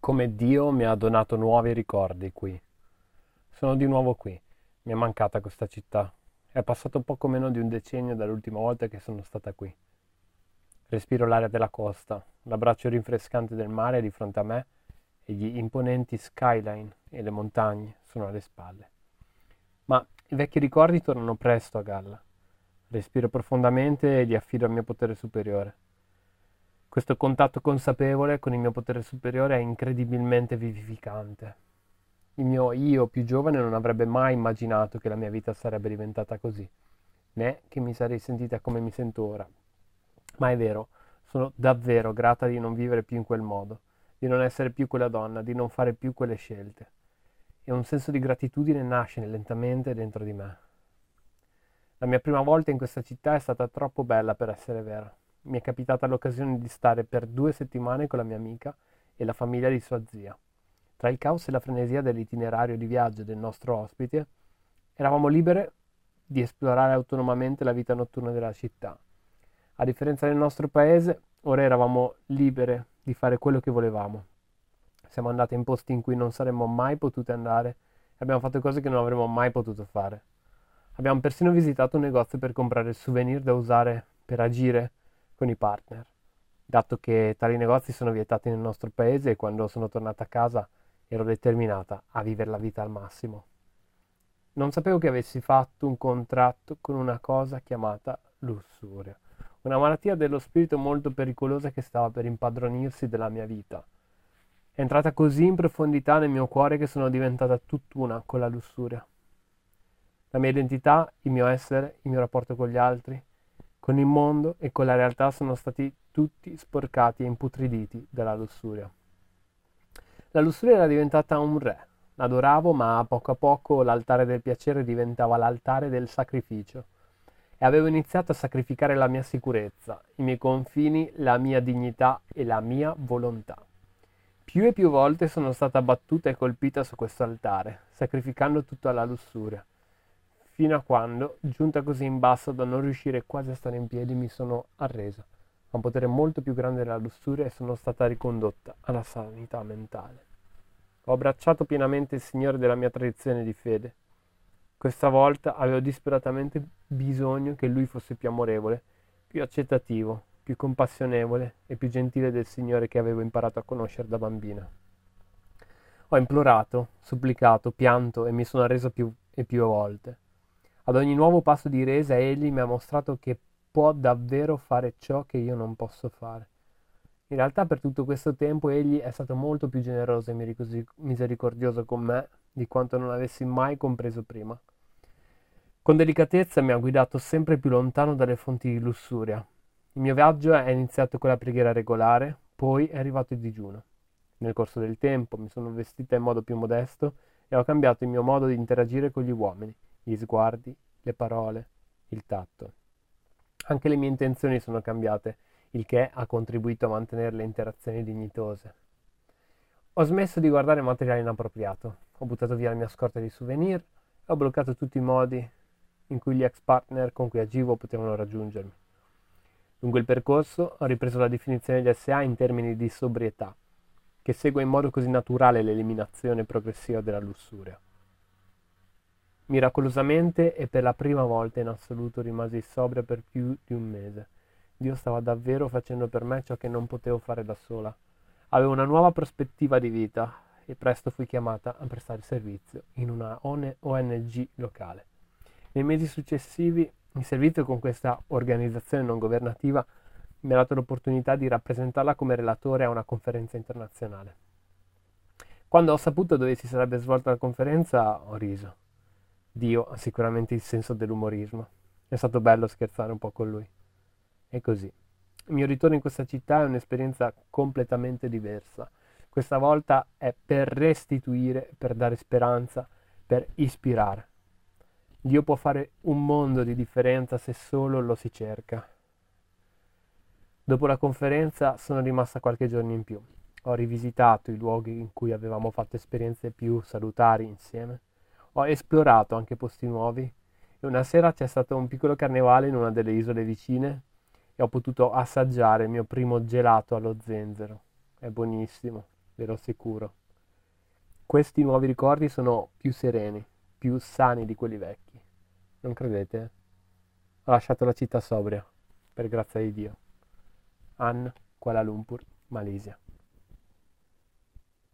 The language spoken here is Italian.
come Dio mi ha donato nuovi ricordi qui. Sono di nuovo qui. Mi è mancata questa città. È passato poco meno di un decennio dall'ultima volta che sono stata qui. Respiro l'aria della costa, l'abbraccio rinfrescante del mare di fronte a me e gli imponenti skyline e le montagne sono alle spalle. Ma i vecchi ricordi tornano presto a galla. Respiro profondamente e li affido al mio potere superiore. Questo contatto consapevole con il mio potere superiore è incredibilmente vivificante. Il mio io più giovane non avrebbe mai immaginato che la mia vita sarebbe diventata così, né che mi sarei sentita come mi sento ora. Ma è vero, sono davvero grata di non vivere più in quel modo, di non essere più quella donna, di non fare più quelle scelte. E un senso di gratitudine nasce lentamente dentro di me. La mia prima volta in questa città è stata troppo bella per essere vera mi è capitata l'occasione di stare per due settimane con la mia amica e la famiglia di sua zia. Tra il caos e la frenesia dell'itinerario di viaggio del nostro ospite, eravamo libere di esplorare autonomamente la vita notturna della città. A differenza del nostro paese, ora eravamo libere di fare quello che volevamo. Siamo andate in posti in cui non saremmo mai potute andare e abbiamo fatto cose che non avremmo mai potuto fare. Abbiamo persino visitato un negozio per comprare souvenir da usare per agire con i partner, dato che tali negozi sono vietati nel nostro paese e quando sono tornata a casa ero determinata a vivere la vita al massimo. Non sapevo che avessi fatto un contratto con una cosa chiamata lussuria, una malattia dello spirito molto pericolosa che stava per impadronirsi della mia vita. È entrata così in profondità nel mio cuore che sono diventata tutt'una con la lussuria. La mia identità, il mio essere, il mio rapporto con gli altri, con il mondo e con la realtà sono stati tutti sporcati e imputriditi dalla lussuria. La lussuria era diventata un re. L'adoravo, ma a poco a poco l'altare del piacere diventava l'altare del sacrificio. E avevo iniziato a sacrificare la mia sicurezza, i miei confini, la mia dignità e la mia volontà. Più e più volte sono stata battuta e colpita su questo altare, sacrificando tutto alla lussuria fino a quando, giunta così in basso da non riuscire quasi a stare in piedi, mi sono arresa a un potere molto più grande della lussuria e sono stata ricondotta alla sanità mentale. Ho abbracciato pienamente il Signore della mia tradizione di fede. Questa volta avevo disperatamente bisogno che Lui fosse più amorevole, più accettativo, più compassionevole e più gentile del Signore che avevo imparato a conoscere da bambina. Ho implorato, supplicato, pianto e mi sono arreso più e più volte. Ad ogni nuovo passo di resa egli mi ha mostrato che può davvero fare ciò che io non posso fare. In realtà per tutto questo tempo egli è stato molto più generoso e misericordioso con me di quanto non avessi mai compreso prima. Con delicatezza mi ha guidato sempre più lontano dalle fonti di lussuria. Il mio viaggio è iniziato con la preghiera regolare, poi è arrivato il digiuno. Nel corso del tempo mi sono vestita in modo più modesto e ho cambiato il mio modo di interagire con gli uomini gli sguardi, le parole, il tatto. Anche le mie intenzioni sono cambiate, il che ha contribuito a mantenere le interazioni dignitose. Ho smesso di guardare materiale inappropriato, ho buttato via la mia scorta di souvenir e ho bloccato tutti i modi in cui gli ex partner con cui agivo potevano raggiungermi. Lungo il percorso ho ripreso la definizione di SA in termini di sobrietà, che segue in modo così naturale l'eliminazione progressiva della lussuria. Miracolosamente e per la prima volta in assoluto rimasi sobria per più di un mese. Dio stava davvero facendo per me ciò che non potevo fare da sola. Avevo una nuova prospettiva di vita e presto fui chiamata a prestare servizio in una ONG locale. Nei mesi successivi il servizio con questa organizzazione non governativa mi ha dato l'opportunità di rappresentarla come relatore a una conferenza internazionale. Quando ho saputo dove si sarebbe svolta la conferenza ho riso. Dio ha sicuramente il senso dell'umorismo. È stato bello scherzare un po' con lui. E così. Il mio ritorno in questa città è un'esperienza completamente diversa. Questa volta è per restituire, per dare speranza, per ispirare. Dio può fare un mondo di differenza se solo lo si cerca. Dopo la conferenza sono rimasta qualche giorno in più. Ho rivisitato i luoghi in cui avevamo fatto esperienze più salutari insieme ho esplorato anche posti nuovi e una sera c'è stato un piccolo carnevale in una delle isole vicine e ho potuto assaggiare il mio primo gelato allo zenzero. È buonissimo, ve lo assicuro. Questi nuovi ricordi sono più sereni, più sani di quelli vecchi. Non credete? Ho lasciato la città sobria, per grazia di Dio. Ann, Kuala Lumpur, Malesia.